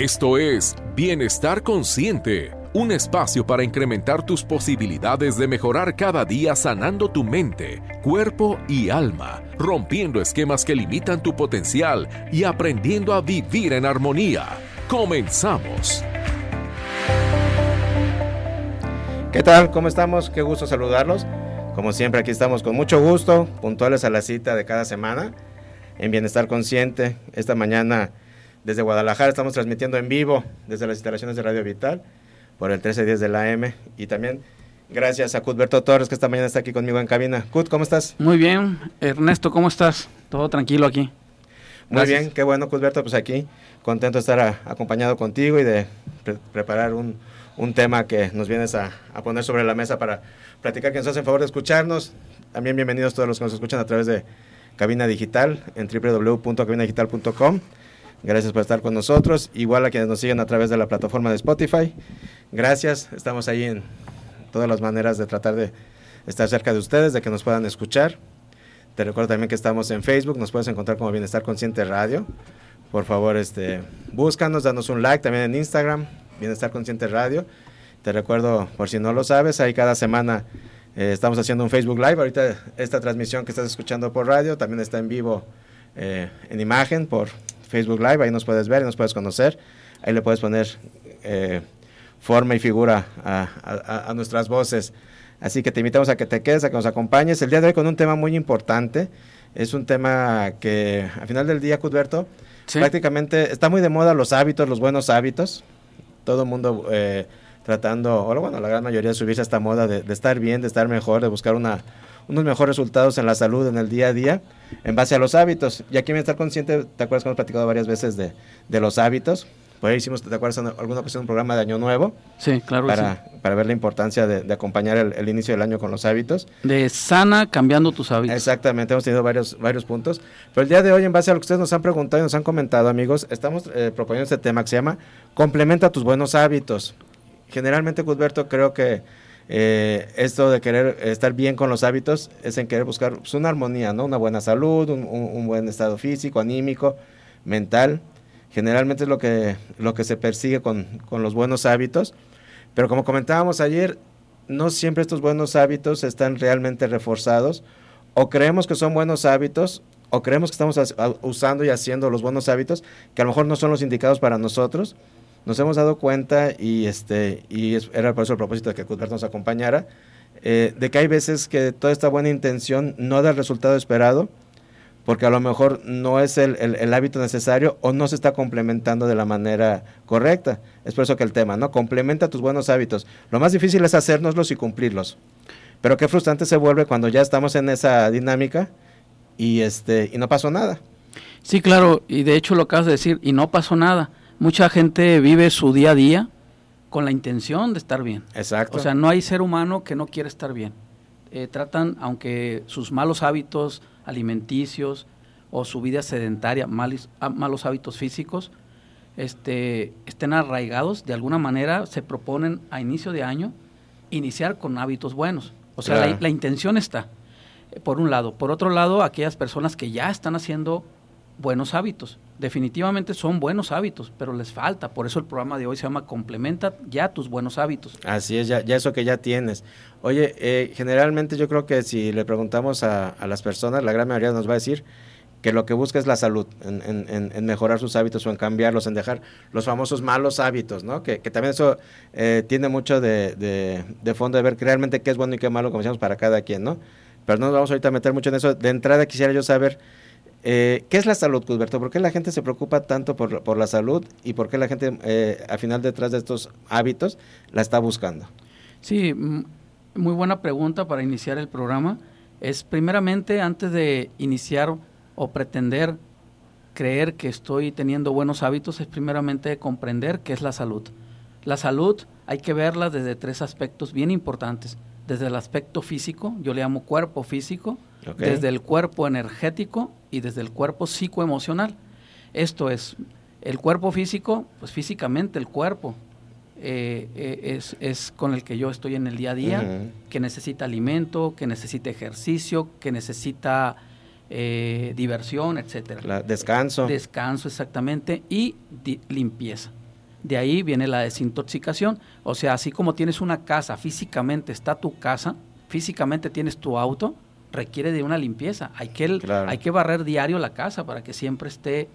Esto es Bienestar Consciente, un espacio para incrementar tus posibilidades de mejorar cada día sanando tu mente, cuerpo y alma, rompiendo esquemas que limitan tu potencial y aprendiendo a vivir en armonía. Comenzamos. ¿Qué tal? ¿Cómo estamos? Qué gusto saludarlos. Como siempre, aquí estamos con mucho gusto, puntuales a la cita de cada semana en Bienestar Consciente. Esta mañana desde Guadalajara estamos transmitiendo en vivo desde las instalaciones de Radio Vital por el 1310 de la M y también gracias a Cutberto Torres que esta mañana está aquí conmigo en cabina. Cut, ¿cómo estás? Muy bien. Ernesto, ¿cómo estás? Todo tranquilo aquí. Muy bien, qué bueno Cutberto, pues aquí contento de estar acompañado contigo y de preparar un, un, tema que nos vienes a, a, poner sobre la mesa para platicar, que nos hacen favor de escucharnos. También bienvenidos todos los que nos escuchan a través de Cabina Digital en www.cabinadigital.com. Gracias por estar con nosotros. Igual a quienes nos siguen a través de la plataforma de Spotify. Gracias. Estamos ahí en todas las maneras de tratar de estar cerca de ustedes, de que nos puedan escuchar. Te recuerdo también que estamos en Facebook. Nos puedes encontrar como Bienestar Consciente Radio. Por favor, este, búscanos, danos un like. También en Instagram, Bienestar Consciente Radio. Te recuerdo, por si no lo sabes, ahí cada semana eh, estamos haciendo un Facebook Live. Ahorita esta transmisión que estás escuchando por radio también está en vivo eh, en imagen por Facebook Live. Ahí nos puedes ver y nos puedes conocer. Ahí le puedes poner eh, forma y figura a, a, nuestras voces. Así que te invitamos a que te quedes, a que nos acompañes. El día de hoy con un tema muy importante. Es un tema que al final del día, Cudberto, sí. prácticamente está muy de moda los hábitos, los buenos hábitos. Todo el mundo tratando, o bueno, la gran mayoría de subirse a esta moda de, de, estar bien, de estar mejor, de buscar una, unos mejores resultados en la salud en el día a día en base a los hábitos. Y aquí me estar consciente, ¿te acuerdas que hemos platicado varias veces de, de los hábitos? Por ahí hicimos, ¿te acuerdas alguna ocasión un programa de Año Nuevo? Sí, claro. Para, sí. para ver la importancia de, de acompañar el, el, inicio del año con los hábitos. De sana cambiando tus hábitos. Exactamente, hemos tenido varios, varios puntos. Pero el día de hoy, en base a lo que ustedes nos han preguntado y nos han comentado, amigos, estamos eh, proponiendo este tema que se llama Complementa tus buenos hábitos. Generalmente, Cusberto, creo que eh, esto de querer estar bien con los hábitos es en querer buscar pues, una armonía, ¿no? Una buena salud, un, un, buen estado físico, anímico, mental. Generalmente es lo que, lo que se persigue con, con los buenos hábitos. Pero como comentábamos ayer, no siempre estos buenos hábitos están realmente reforzados. O creemos que son buenos hábitos, o creemos que estamos usando y haciendo los buenos hábitos que a lo mejor no son los indicados para nosotros nos hemos dado cuenta y este y era por eso el propósito de que Cuthbert nos acompañara eh, de que hay veces que toda esta buena intención no da el resultado esperado porque a lo mejor no es el, el, el, hábito necesario o no se está complementando de la manera correcta. Es por eso que el tema, ¿no? Complementa tus buenos hábitos. Lo más difícil es hacérnoslos y cumplirlos. Pero qué frustrante se vuelve cuando ya estamos en esa dinámica y, este, y no pasó nada. Sí, claro, y de hecho lo acabas de decir, y no pasó nada mucha gente vive su día a día con la intención de estar bien. Exacto. O sea, no hay ser humano que no quiere estar bien. Eh, tratan, aunque sus malos hábitos alimenticios o su vida sedentaria, malis, malos hábitos físicos, este, estén arraigados, de alguna manera se proponen a inicio de año iniciar con hábitos buenos. O sea, claro. la, la, intención está, eh, por un lado. Por otro lado, aquellas personas que ya están haciendo buenos hábitos. Definitivamente son buenos hábitos, pero les falta. Por eso el programa de hoy se llama Complementa ya tus buenos hábitos. Así es, ya, ya eso que ya tienes. Oye, eh, generalmente yo creo que si le preguntamos a, las personas, la gran mayoría nos va a decir que lo que busca es la salud, en, mejorar sus hábitos o en cambiarlos, en dejar los famosos malos hábitos, ¿no? Que, también eso eh, tiene mucho de, de, de, fondo de ver realmente qué es bueno y qué malo, como decíamos, para cada quien, ¿no? Pero no nos vamos ahorita a meter mucho en eso. De entrada quisiera yo saber eh, ¿Qué es la salud, Cusberto? ¿Por qué la gente se preocupa tanto por, la salud y por qué la gente, eh, al final, detrás de estos hábitos, la está buscando? Sí, muy buena pregunta para iniciar el programa. Es primeramente, antes de iniciar o pretender creer que estoy teniendo buenos hábitos, es primeramente comprender qué es la salud. La salud hay que verla desde tres aspectos bien importantes. Desde el aspecto físico, yo le llamo cuerpo físico, Okay. desde el cuerpo energético y desde el cuerpo psicoemocional. Esto es, el cuerpo físico, pues físicamente el cuerpo eh, eh, es, es, con el que yo estoy en el día a día, uh -huh. que necesita alimento, que necesita ejercicio, que necesita eh, diversión, etcétera. descanso. Descanso, exactamente, y limpieza. De ahí viene la desintoxicación. O sea, así como tienes una casa, físicamente está tu casa, físicamente tienes tu auto, requiere de una limpieza. Hay que, hay que barrer diario la casa para que siempre esté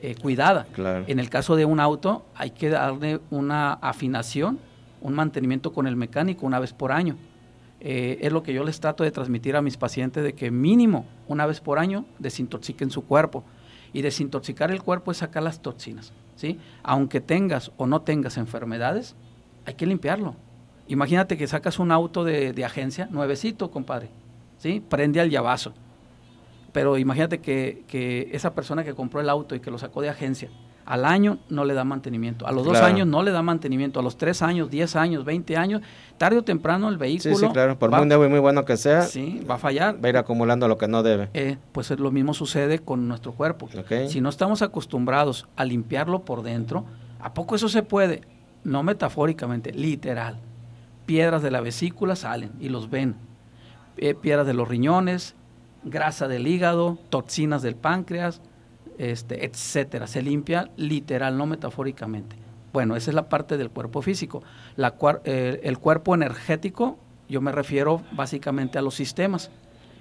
eh, cuidada. En el caso de un auto, hay que darle una afinación, un mantenimiento con el mecánico una vez por año. Eh, es lo que yo les trato de transmitir a mis pacientes de que mínimo una vez por año desintoxiquen su cuerpo. Y desintoxicar el cuerpo es sacar las toxinas. ¿Sí? Aunque tengas o no tengas enfermedades, hay que limpiarlo. Imagínate que sacas un auto de, de agencia, nuevecito, compadre, ¿sí? prende al llavazo pero imagínate que, esa persona que compró el auto y que lo sacó de agencia, al año no le da mantenimiento, a los dos años no le da mantenimiento, a los tres años, diez años, veinte años, tarde o temprano el vehículo... Sí, sí, claro, por muy nuevo y muy bueno que sea, sí, va a fallar. Va a ir acumulando lo que no debe. Eh, pues lo mismo sucede con nuestro cuerpo. Si no estamos acostumbrados a limpiarlo por dentro, ¿a poco eso se puede? No metafóricamente, literal. Piedras de la vesícula salen y los ven. Eh, piedras de los riñones, grasa del hígado, toxinas del páncreas, este, etcétera. Se limpia literal, no metafóricamente. Bueno, esa es la parte del cuerpo físico. Eh, el cuerpo energético, yo me refiero básicamente a los sistemas.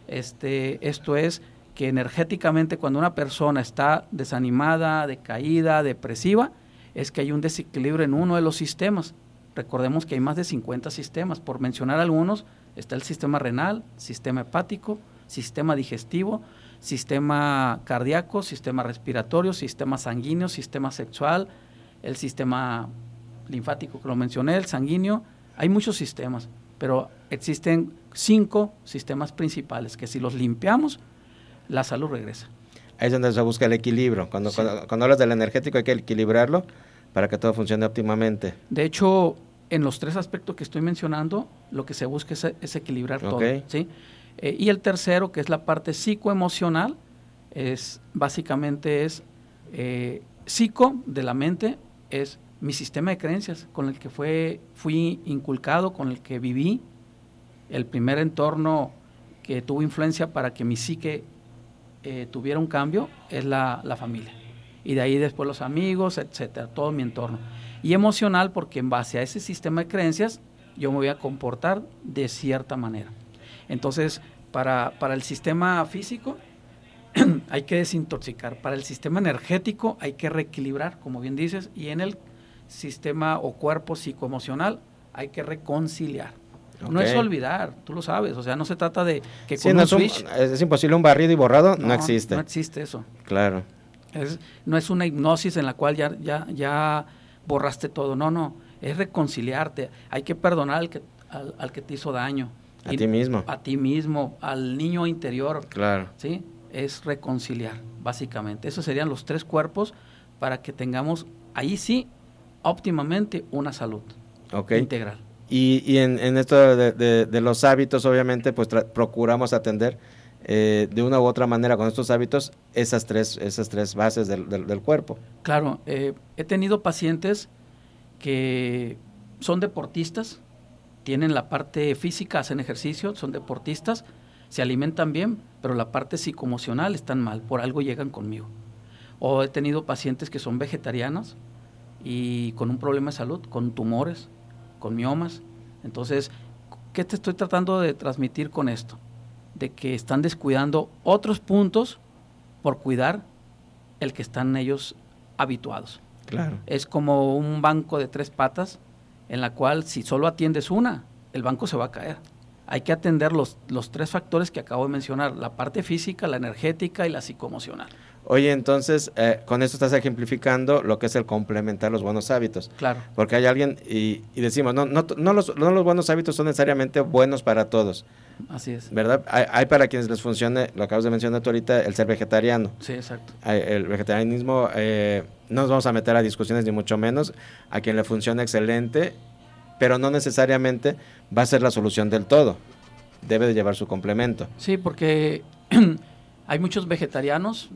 Este, esto es que energéticamente cuando una persona está desanimada, decaída, depresiva, es que hay un desequilibrio en uno de los sistemas. Recordemos que hay más de 50 sistemas. Por mencionar algunos, está el sistema renal, sistema hepático, sistema digestivo, sistema cardíaco, sistema respiratorio, sistema sanguíneo, sistema sexual, el sistema linfático que lo mencioné, el sanguíneo. Hay muchos sistemas, pero existen cinco sistemas principales que si los limpiamos, la salud regresa. Ahí es donde se busca el equilibrio. Cuando, cuando, hablas del energético hay que equilibrarlo para que todo funcione óptimamente. De hecho, en los tres aspectos que estoy mencionando, lo que se busca es, equilibrar todo. ¿sí? Eh, y el tercero, que es la parte psicoemocional, es básicamente es eh, psico de la mente, es mi sistema de creencias con el que fue, fui inculcado, con el que viví, el primer entorno que tuvo influencia para que mi psique eh, tuviera un cambio es la, la, familia. Y de ahí después los amigos, etcétera, todo mi entorno. Y emocional porque en base a ese sistema de creencias yo me voy a comportar de cierta manera. Entonces, para, para el sistema físico hay que desintoxicar, para el sistema energético hay que reequilibrar, como bien dices, y en el sistema o cuerpo psicoemocional hay que reconciliar. No es olvidar, tú lo sabes, o sea, no se trata de que con un switch... Es, imposible un barrido y borrado, no, existe. No existe eso. Claro. no es una hipnosis en la cual ya, ya, ya borraste todo, no, no, es reconciliarte, hay que perdonar al que, al que te hizo daño, a ti mismo. A ti mismo, al niño interior. Claro. ¿Sí? Es reconciliar, básicamente. Esos serían los tres cuerpos para que tengamos ahí sí óptimamente una salud integral. Y, y en, en, esto de, los hábitos, obviamente, pues procuramos atender eh, de una u otra manera con estos hábitos esas tres, esas tres bases del, del, cuerpo. Claro, eh, he tenido pacientes que son deportistas, tienen la parte física, hacen ejercicio, son deportistas, se alimentan bien, pero la parte psicoemocional están mal, por algo llegan conmigo. O he tenido pacientes que son vegetarianos y con un problema de salud, con tumores, con miomas. Entonces, ¿qué te estoy tratando de transmitir con esto? De que están descuidando otros puntos por cuidar el que están ellos habituados. Claro. Es como un banco de tres patas en la cual si solo atiendes una, el banco se va a caer. Hay que atender los, los tres factores que acabo de mencionar, la parte física, la energética y la psicoemocional. Oye, entonces, eh, con esto estás ejemplificando lo que es el complementar los buenos hábitos. Claro. Porque hay alguien, y, decimos, no, no, no, los, no los buenos hábitos son necesariamente buenos para todos. Así es. ¿Verdad? Hay, para quienes les funcione, lo acabas de mencionar tú ahorita, el ser vegetariano. Sí, exacto. el vegetarianismo, eh, no nos vamos a meter a discusiones ni mucho menos. A quien le funciona excelente, pero no necesariamente va a ser la solución del todo. Debe de llevar su complemento. Sí, porque hay muchos vegetarianos,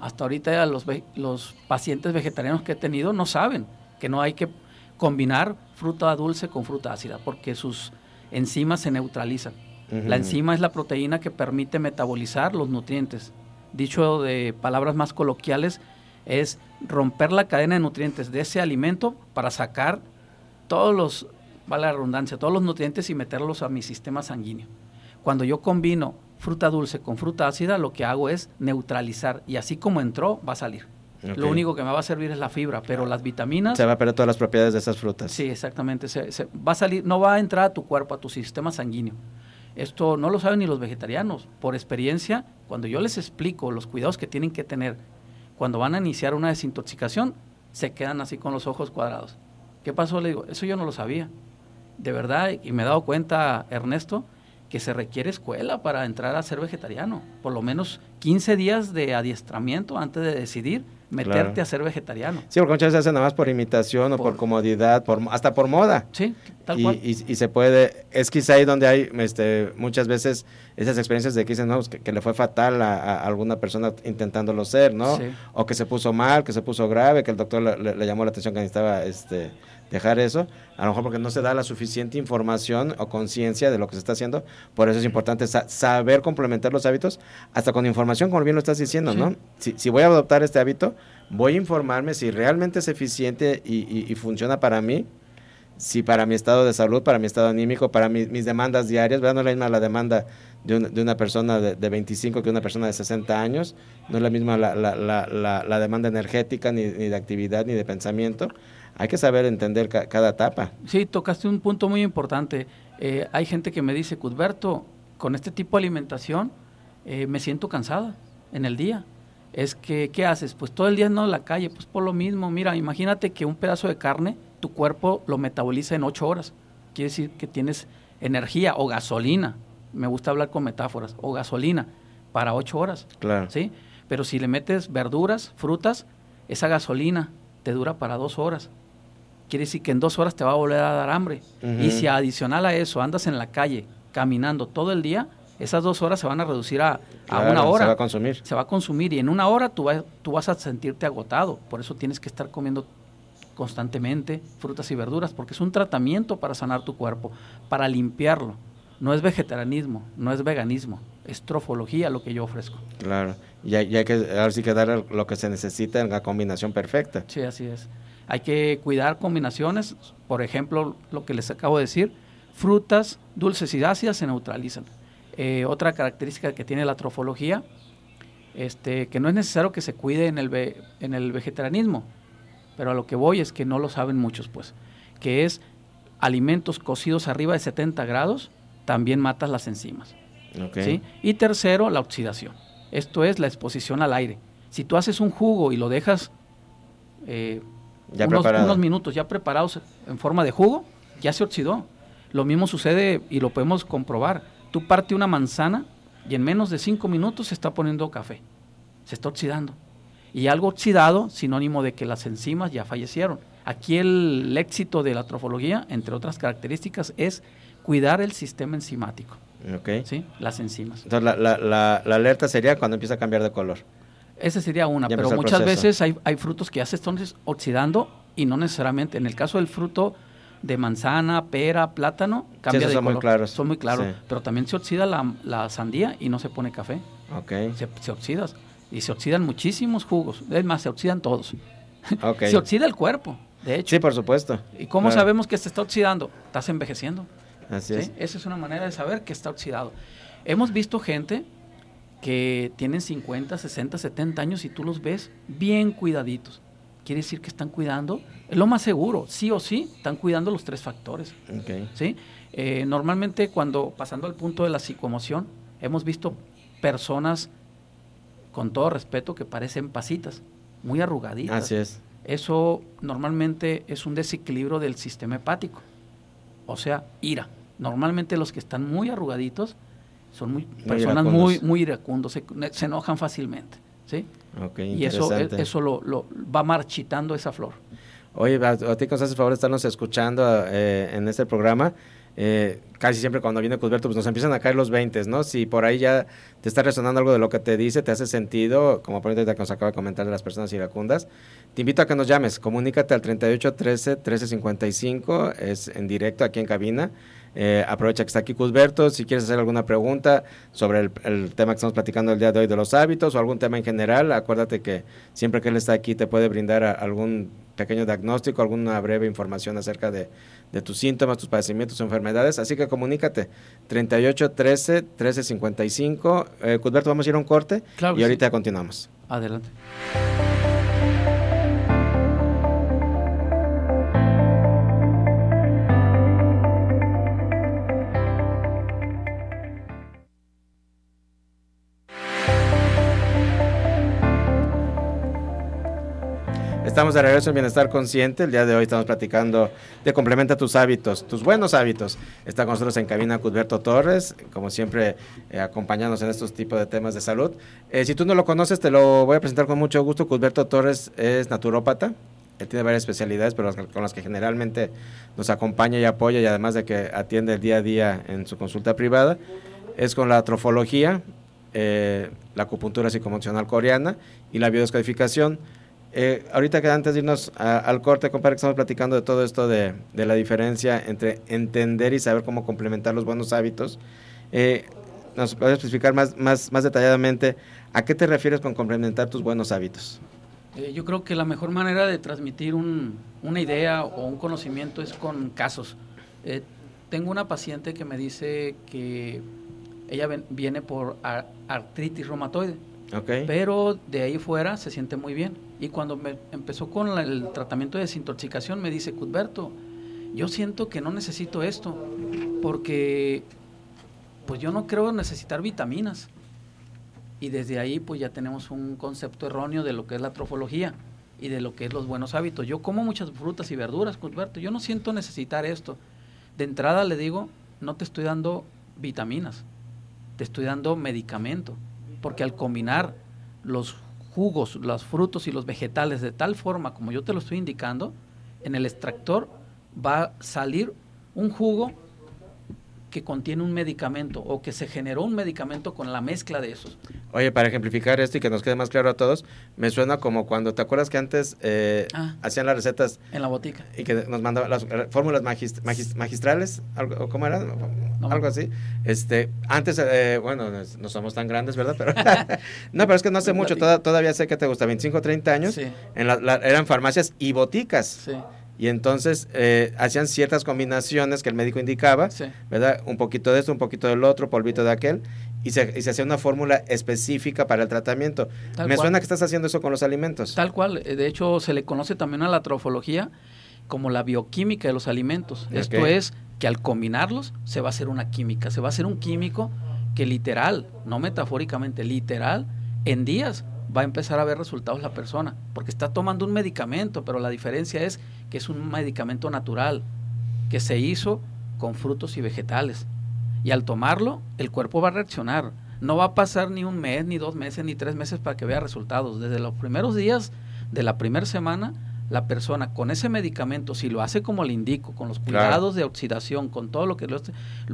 hasta ahorita los, los pacientes vegetarianos que he tenido no saben que no hay que combinar fruta dulce con fruta ácida, porque sus enzimas se neutralizan. La enzima es la proteína que permite metabolizar los nutrientes. Dicho de palabras más coloquiales, es romper la cadena de nutrientes de ese alimento para sacar todos los, vale la redundancia, todos los nutrientes y meterlos a mi sistema sanguíneo. Cuando yo combino fruta dulce con fruta ácida, lo que hago es neutralizar y así como entró, va a salir. Lo único que me va a servir es la fibra, pero las vitaminas... Se va a perder todas las propiedades de esas frutas. Sí, exactamente. Se, va a salir, no va a entrar a tu cuerpo, a tu sistema sanguíneo. Esto no lo saben ni los vegetarianos. Por experiencia, cuando yo les explico los cuidados que tienen que tener cuando van a iniciar una desintoxicación, se quedan así con los ojos cuadrados. ¿Qué pasó? Le digo, eso yo no lo sabía. De verdad, y me he dado cuenta, Ernesto, que se requiere escuela para entrar a ser vegetariano. Por lo menos 15 días de adiestramiento antes de decidir meterte a ser vegetariano. Sí, porque muchas veces hacen nada más por imitación o por comodidad, por, hasta por moda. Sí, tal cual. Y, se puede, es quizá ahí donde hay este, muchas veces esas experiencias de que dicen, no, pues, que, le fue fatal a, alguna persona intentándolo ser, ¿no? O que se puso mal, que se puso grave, que el doctor le, llamó la atención que necesitaba este, dejar eso, a lo mejor porque no se da la suficiente información o conciencia de lo que se está haciendo, por eso es importante saber complementar los hábitos, hasta con información, como bien lo estás diciendo, ¿no? Si, si, voy a adoptar este hábito, voy a informarme si realmente es eficiente y, funciona para mí, si para mi estado de salud, para mi estado anímico, para mis demandas diarias, ¿verdad? No es la misma la demanda de, de una persona de, de, 25 que una persona de 60 años, no es la misma la, la, la, la demanda energética, ni, ni, de actividad, ni de pensamiento hay que saber entender cada etapa. Sí, tocaste un punto muy importante. Eh, hay gente que me dice, Cudberto, con este tipo de alimentación eh, me siento cansada en el día. Es que, ¿qué haces? Pues todo el día no en la calle, pues por lo mismo. Mira, imagínate que un pedazo de carne, tu cuerpo lo metaboliza en ocho horas. Quiere decir que tienes energía o gasolina. Me gusta hablar con metáforas. O gasolina para ocho horas. Claro. ¿Sí? Pero si le metes verduras, frutas, esa gasolina te dura para dos horas quiere decir que en dos horas te va a volver a dar hambre. Y si adicional a eso andas en la calle caminando todo el día, esas dos horas se van a reducir a, una hora. Se va a consumir. Se va a consumir y en una hora tú, tú vas a sentirte agotado. Por eso tienes que estar comiendo constantemente frutas y verduras, porque es un tratamiento para sanar tu cuerpo, para limpiarlo. No es vegetarianismo, no es veganismo, es trofología lo que yo ofrezco. Claro, y hay, hay que, ahora sí que dar lo que se necesita en la combinación perfecta. Sí, así es. Hay que cuidar combinaciones, por ejemplo, lo que les acabo de decir, frutas dulces y ácidas se neutralizan. Eh, otra característica que tiene la trofología, este, que no es necesario que se cuide en el, en el vegetarianismo, pero a lo que voy es que no lo saben muchos, pues, que es alimentos cocidos arriba de 70 grados, también matas las enzimas. Y tercero, la oxidación. Esto es la exposición al aire. Si tú haces un jugo y lo dejas eh, unos, minutos ya preparados en forma de jugo, ya se oxidó. Lo mismo sucede y lo podemos comprobar. Tú parte una manzana y en menos de cinco minutos se está poniendo café. Se está oxidando. Y algo oxidado, sinónimo de que las enzimas ya fallecieron. Aquí el, éxito de la trofología, entre otras características, es cuidar el sistema enzimático. ¿Sí? Las enzimas. Entonces, la, la, la alerta sería cuando empieza a cambiar de color. Esa sería una, pero muchas veces hay, hay, frutos que ya se están oxidando y no necesariamente. En el caso del fruto de manzana, pera, plátano, cambia de son color. Muy claros. Son muy claros. Pero también se oxida la, sandía y no se pone café. Okay. Se, se oxida. Y se oxidan muchísimos jugos. Es más, se oxidan todos. se oxida el cuerpo, de hecho. Sí, por supuesto. ¿Y cómo sabemos que se está oxidando? Estás envejeciendo. Así es. Esa es una manera de saber que está oxidado. Hemos visto gente que tienen 50, 60, 70 años y tú los ves bien cuidaditos. Quiere decir que están cuidando, es lo más seguro, sí o sí, están cuidando los tres factores. ¿sí? Eh, normalmente cuando, pasando al punto de la psicoemoción, hemos visto personas, con todo respeto, que parecen pasitas, muy arrugaditas. Así es. Eso normalmente es un desequilibrio del sistema hepático, o sea, ira. Normalmente los que están muy arrugaditos son muy, personas muy, muy iracundos, se, enojan fácilmente. ¿sí? y eso, e, eso lo, lo, va marchitando esa flor. Oye, a, ti que nos favor de estarnos escuchando eh, en este programa. Eh, casi siempre cuando viene Cusberto, pues nos empiezan a caer los 20, ¿no? Si por ahí ya te está resonando algo de lo que te dice, te hace sentido, como por ejemplo que nos acaba de comentar de las personas iracundas, te invito a que nos llames, comunícate al 38 13 13 55, es en directo aquí en cabina Eh, aprovecha que está aquí Cusberto. Si quieres hacer alguna pregunta sobre el, tema que estamos platicando el día de hoy de los hábitos o algún tema en general, acuérdate que siempre que él está aquí te puede brindar algún pequeño diagnóstico, alguna breve información acerca de, tus síntomas, tus padecimientos, enfermedades. Así que comunícate. 38 13 13 55. Cusberto, vamos a ir a un corte y ahorita continuamos. Adelante. Estamos de regreso en Bienestar Consciente. El día de hoy estamos platicando de complementa tus hábitos, tus buenos hábitos. Está con nosotros en cabina Cudberto Torres, como siempre, eh, acompañándonos en estos tipos de temas de salud. Eh, si tú no lo conoces, te lo voy a presentar con mucho gusto. Cudberto Torres es naturópata. Él tiene varias especialidades, pero con las que generalmente nos acompaña y apoya, y además de que atiende el día a día en su consulta privada, es con la trofología, eh, la acupuntura psicomocional coreana y la biodescodificación. Eh, ahorita que antes de irnos al corte, compadre, que estamos platicando de todo esto de, la diferencia entre entender y saber cómo complementar los buenos hábitos. Eh, ¿Nos puedes explicar más, más, más detalladamente a qué te refieres con complementar tus buenos hábitos? Eh, yo creo que la mejor manera de transmitir una idea o un conocimiento es con casos. tengo una paciente que me dice que ella viene por artritis reumatoide, pero de ahí fuera se siente muy bien y cuando me empezó con el tratamiento de desintoxicación, me dice, Cudberto, yo siento que no necesito esto, porque pues yo no creo necesitar vitaminas. Y desde ahí pues ya tenemos un concepto erróneo de lo que es la trofología y de lo que es los buenos hábitos. Yo como muchas frutas y verduras, Cudberto, yo no siento necesitar esto. De entrada le digo, no te estoy dando vitaminas, te estoy dando medicamento, porque al combinar los jugos, los frutos y los vegetales de tal forma como yo te lo estoy indicando, en el extractor va a salir un jugo que contiene un medicamento o que se generó un medicamento con la mezcla de esos. Oye, para ejemplificar esto y que nos quede más claro a todos, me suena como cuando te acuerdas que antes eh, ah. hacían las recetas en la botica y que nos mandaban las fórmulas magistrales, algo, ¿cómo era? algo así. Este, antes, eh, bueno, no somos tan grandes, ¿verdad? Pero no, pero es que no hace mucho, todavía sé que te gusta, 25, 30 años, en eran farmacias y boticas. Sí y entonces eh, hacían ciertas combinaciones que el médico indicaba, ¿verdad? Un poquito de esto, un poquito del otro, polvito de aquel, y se, y se hacía una fórmula específica para el tratamiento. Me suena que estás haciendo eso con los alimentos. Tal cual, eh, de hecho se le conoce también a la trofología como la bioquímica de los alimentos. Esto es que al combinarlos se va a hacer una química, se va a hacer un químico que literal, no metafóricamente, literal, en días va a empezar a ver resultados la persona, porque está tomando un medicamento, pero la diferencia es que es un medicamento natural, que se hizo con frutos y vegetales. Y al tomarlo, el cuerpo va a reaccionar. No va a pasar ni un mes, ni dos meses, ni tres meses para que vea resultados. Desde los primeros días de la primera semana, la persona con ese medicamento, si lo hace como le indico, con los cuidados de oxidación, con todo lo que lo,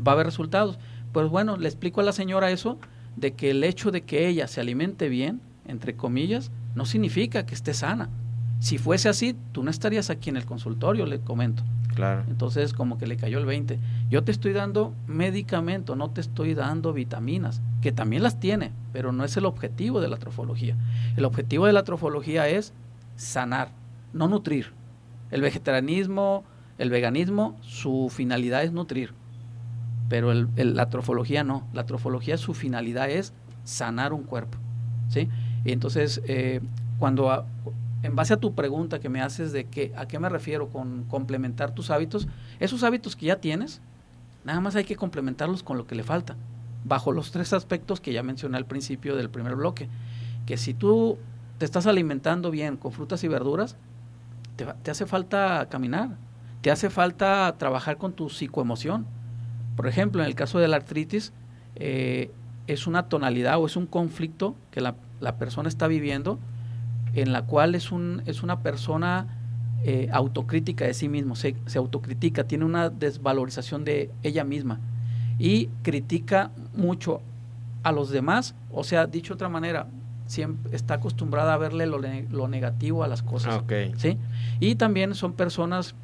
va a ver resultados. Pues bueno, le explico a la señora eso, de que el hecho de que ella se alimente bien, entre comillas, no significa que esté sana. Si fuese así, tú no estarías aquí en el consultorio, le comento. Claro. Entonces, como que le cayó el 20. Yo te estoy dando medicamento, no te estoy dando vitaminas, que también las tiene, pero no es el objetivo de la trofología. El objetivo de la trofología es sanar, no nutrir. El vegetarianismo, el veganismo, su finalidad es nutrir, pero la trofología no. La trofología, su finalidad es sanar un cuerpo. ¿sí? Y entonces, eh, cuando en base a tu pregunta que me haces de que, a qué me refiero con complementar tus hábitos, esos hábitos que ya tienes, nada más hay que complementarlos con lo que le falta, bajo los tres aspectos que ya mencioné al principio del primer bloque, que si tú te estás alimentando bien con frutas y verduras, te, hace falta caminar, te hace falta trabajar con tu psicoemoción. Por ejemplo, en el caso de la artritis, eh, es una tonalidad o es un conflicto que la, la persona está viviendo en la cual es, un, es una persona eh, autocrítica de sí mismo, se, se, autocritica, tiene una desvalorización de ella misma y critica mucho a los demás, o sea, dicho de otra manera, siempre está acostumbrada a verle lo, lo negativo a las cosas. ¿sí? Y también son personas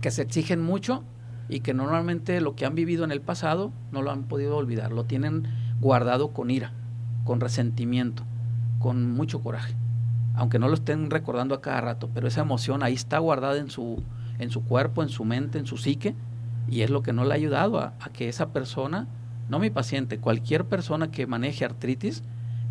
que se exigen mucho y que normalmente lo que han vivido en el pasado no lo han podido olvidar, lo tienen guardado con ira, con resentimiento, con mucho coraje, aunque no lo estén recordando a cada rato, pero esa emoción ahí está guardada en su, en su cuerpo, en su mente, en su psique, y es lo que no le ha ayudado a, que esa persona, no mi paciente, cualquier persona que maneje artritis,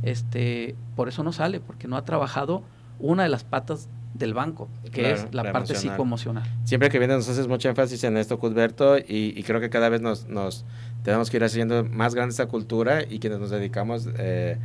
este, por eso no sale, porque no ha trabajado una de las patas del banco, que es la, parte psicoemocional. Siempre que vienes nos haces mucho énfasis en esto, Cusberto, y, creo que cada vez nos, nos, tenemos que ir haciendo más grande esta cultura y quienes nos dedicamos eh,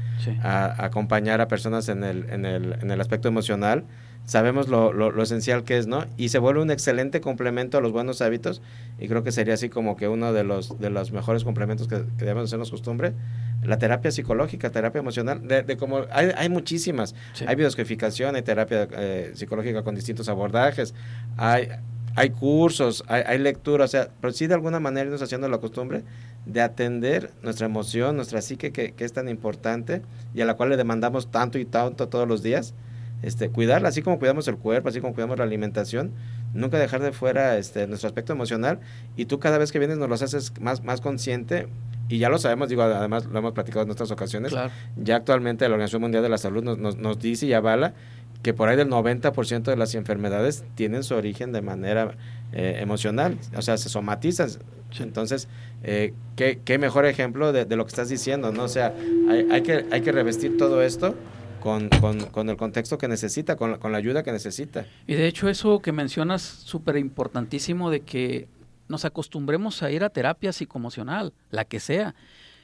a, acompañar a personas en el, en el, en el aspecto emocional, sabemos lo, lo, esencial que es, ¿no? Y se vuelve un excelente complemento a los buenos hábitos y creo que sería así como que uno de los, de los mejores complementos que, que debemos hacernos costumbre, la terapia psicológica, terapia emocional, de, como hay, hay muchísimas, hay biodescodificación, hay terapia eh, psicológica con distintos abordajes, hay, hay cursos, hay, hay lectura, o sea, pero sí de alguna manera irnos haciendo la costumbre de atender nuestra emoción, nuestra psique que, que es tan importante y a la cual le demandamos tanto y tanto todos los días este, cuidarla, así como cuidamos el cuerpo, así como cuidamos la alimentación, nunca dejar de fuera este, nuestro aspecto emocional y tú cada vez que vienes nos lo haces más, más consciente y ya lo sabemos, digo, además lo hemos platicado en otras ocasiones, ya actualmente la Organización Mundial de la Salud nos, nos, nos dice y avala que por ahí del 90% de las enfermedades tienen su origen de manera eh, emocional, o sea, se somatizan. Entonces, eh, ¿qué, ¿qué, mejor ejemplo de, de, lo que estás diciendo, ¿no? O sea, hay, hay, que, hay que revestir todo esto con, con, con, el contexto que necesita, con la, con la ayuda que necesita. Y de hecho eso que mencionas súper importantísimo de que nos acostumbremos a ir a terapia psicoemocional, la que sea.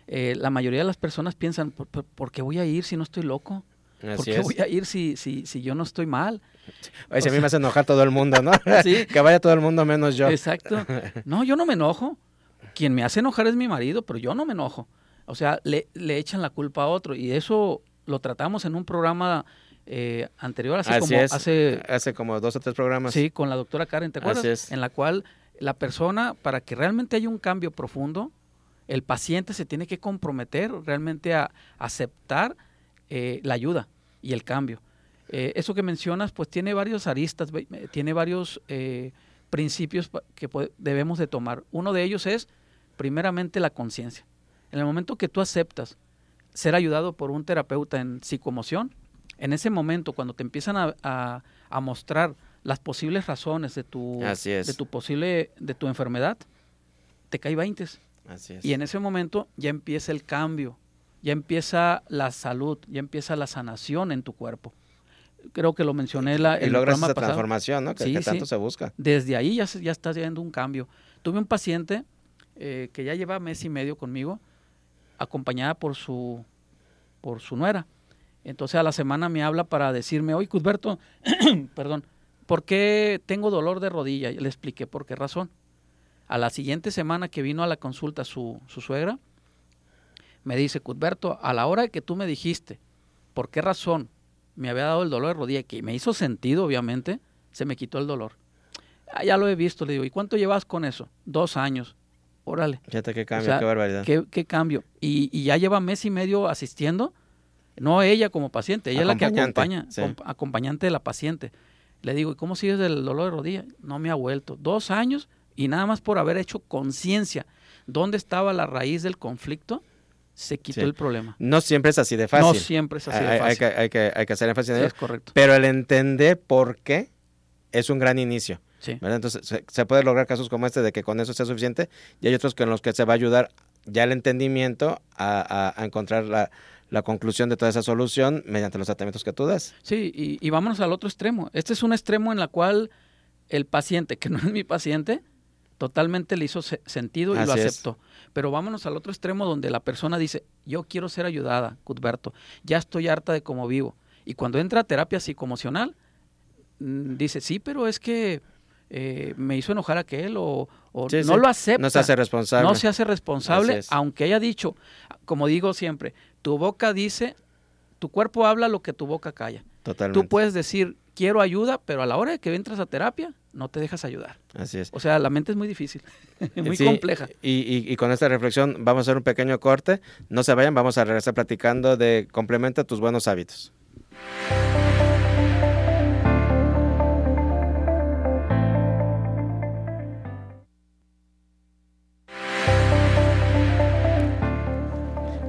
Eh, la mayoría de las personas piensan, ¿por, qué voy a ir si no estoy loco? ¿Por qué voy a ir si, si, si yo no estoy mal? Oye, si a mí me hace enojar todo el mundo, ¿no? ¿Sí? que vaya todo el mundo menos yo. Exacto. No, yo no me enojo. Quien me hace enojar es mi marido, pero yo no me enojo. O sea, le, le echan la culpa a otro y eso lo tratamos en un programa eh, anterior, hace como hace, hace como dos o tres programas. Sí, con la doctora Karen, ¿te acuerdas? En la cual la persona, para que realmente haya un cambio profundo, el paciente se tiene que comprometer realmente a aceptar eh, la ayuda y el cambio. Eh, eso que mencionas, pues tiene varios aristas, tiene varios principios que debemos de tomar. Uno de ellos es, primeramente, la conciencia. En el momento que tú aceptas ser ayudado por un terapeuta en psicomoción, en ese momento cuando te empiezan a, a, mostrar las posibles razones de tu, de tu posible, de tu enfermedad, te cae 20. Así es. Y en ese momento ya empieza el cambio, ya empieza la salud, ya empieza la sanación en tu cuerpo. Creo que lo mencioné la, y logras esa transformación, ¿no? Que, tanto se busca. Desde ahí ya, ya estás viendo un cambio. Tuve un paciente eh, que ya lleva mes y medio conmigo, acompañada por su, por su nuera. Entonces a la semana me habla para decirme, oye, Cusberto, perdón, ¿por qué tengo dolor de rodilla? Le expliqué por qué razón. A la siguiente semana que vino a la consulta su, su suegra, me dice, Cusberto, a la hora que tú me dijiste por qué razón me había dado el dolor de rodilla, que me hizo sentido, obviamente, se me quitó el dolor. Ah, ya lo he visto, le digo, ¿y cuánto llevas con eso? Dos años órale. Fíjate qué cambio, qué barbaridad. Qué, cambio. Y, ya lleva mes y medio asistiendo, no ella como paciente, ella es la que acompaña, acompañante de la paciente. Le digo, ¿y cómo sigues del dolor de rodilla? No me ha vuelto. Dos años y nada más por haber hecho conciencia dónde estaba la raíz del conflicto, se quitó el problema. No siempre es así de fácil. No siempre es así de fácil. Hay, que, hay, que, hacer énfasis en Es correcto. Pero el entender por qué es un gran inicio. Entonces, se, puede lograr casos como este de que con eso sea suficiente y hay otros con los que se va a ayudar ya el entendimiento a, encontrar la, conclusión de toda esa solución mediante los tratamientos que tú das. Sí, y, y, vámonos al otro extremo. Este es un extremo en la cual el paciente, que no es mi paciente, totalmente le hizo sentido y lo aceptó. Pero vámonos al otro extremo donde la persona dice, yo quiero ser ayudada, Cuthberto, ya estoy harta de cómo vivo. Y cuando entra a terapia psicoemocional, mm, dice, sí, pero es que eh, me hizo enojar aquel o, no lo acepta. No se hace responsable. No se hace responsable, aunque haya dicho, como digo siempre, tu boca dice, tu cuerpo habla lo que tu boca calla. Totalmente. Tú puedes decir, quiero ayuda, pero a la hora de que entras a terapia, no te dejas ayudar. Así es. O sea, la mente es muy difícil, muy compleja. Y, y, con esta reflexión vamos a hacer un pequeño corte. No se vayan, vamos a regresar platicando de complementa tus buenos hábitos.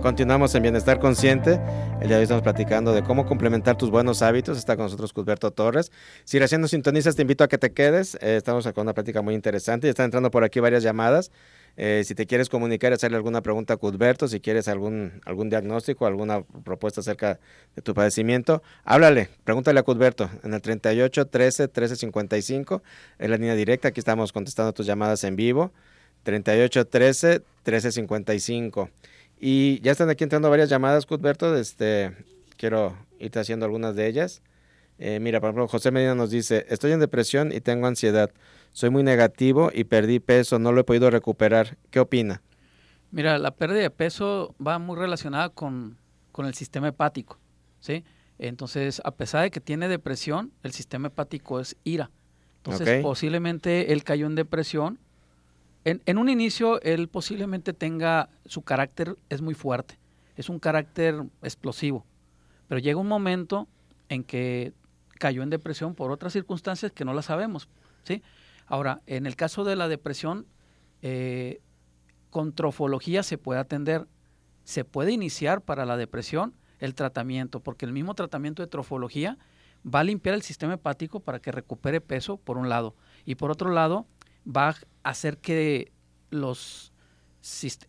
Continuamos en Bienestar Consciente. El día de hoy estamos platicando de cómo complementar tus buenos hábitos. Está con nosotros Cusberto Torres. Si recién nos sintonizas, te invito a que te quedes. Eh, estamos con una plática muy interesante y están entrando por aquí varias llamadas. Eh, si te quieres comunicar, hacerle alguna pregunta a Cudberto, si quieres algún, algún diagnóstico, alguna propuesta acerca de tu padecimiento, háblale, pregúntale a Cudberto en el 38 13 13 55, es la línea directa, aquí estamos contestando tus llamadas en vivo, 38 13 13 55. Y ya están aquí entrando varias llamadas, Cudberto, este, quiero irte haciendo algunas de ellas. Eh, mira, por ejemplo, José Medina nos dice, estoy en depresión y tengo ansiedad soy muy negativo y perdí peso, no lo he podido recuperar. ¿Qué opina? Mira, la pérdida de peso va muy relacionada con, el sistema hepático, ¿sí? Entonces, a pesar de que tiene depresión, el sistema hepático es ira. Entonces, posiblemente él cayó en depresión. En, un inicio, él posiblemente tenga, su carácter es muy fuerte, es un carácter explosivo, pero llega un momento en que cayó en depresión por otras circunstancias que no la sabemos, ¿sí? Ahora, en el caso de la depresión, eh, con trofología se puede atender, se puede iniciar para la depresión el tratamiento, porque el mismo tratamiento de trofología va a limpiar el sistema hepático para que recupere peso, por un lado, y por otro lado, va a hacer que los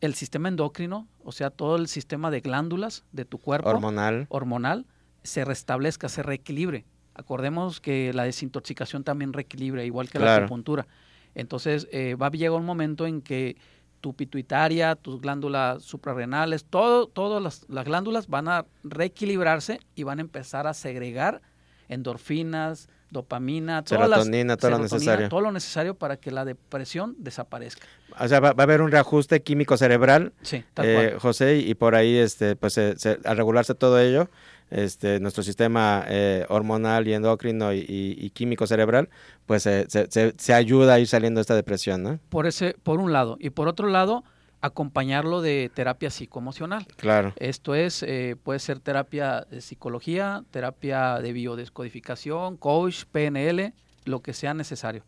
el sistema endocrino, o sea, todo el sistema de glándulas de tu cuerpo hormonal, hormonal se restablezca, se reequilibre. Acordemos que la desintoxicación también reequilibra, igual que la acupuntura. Entonces, eh, va a llegar un momento en que tu pituitaria, tus glándulas suprarrenales, todo, todas las, glándulas van a reequilibrarse y van a empezar a segregar endorfinas, dopamina, serotonina, todo lo necesario. Todo lo necesario para que la depresión desaparezca. O sea, va, a haber un reajuste químico cerebral, sí, eh, José, y por ahí, este, pues, al regularse todo ello, este, nuestro sistema eh, hormonal y endocrino y, químico cerebral, pues se, ayuda a ir saliendo de esta depresión, ¿no? Por, ese, por un lado. Y por otro lado, acompañarlo de terapia psicoemocional. Claro. Esto es, eh, puede ser terapia de psicología, terapia de biodescodificación, coach, PNL, lo que sea necesario.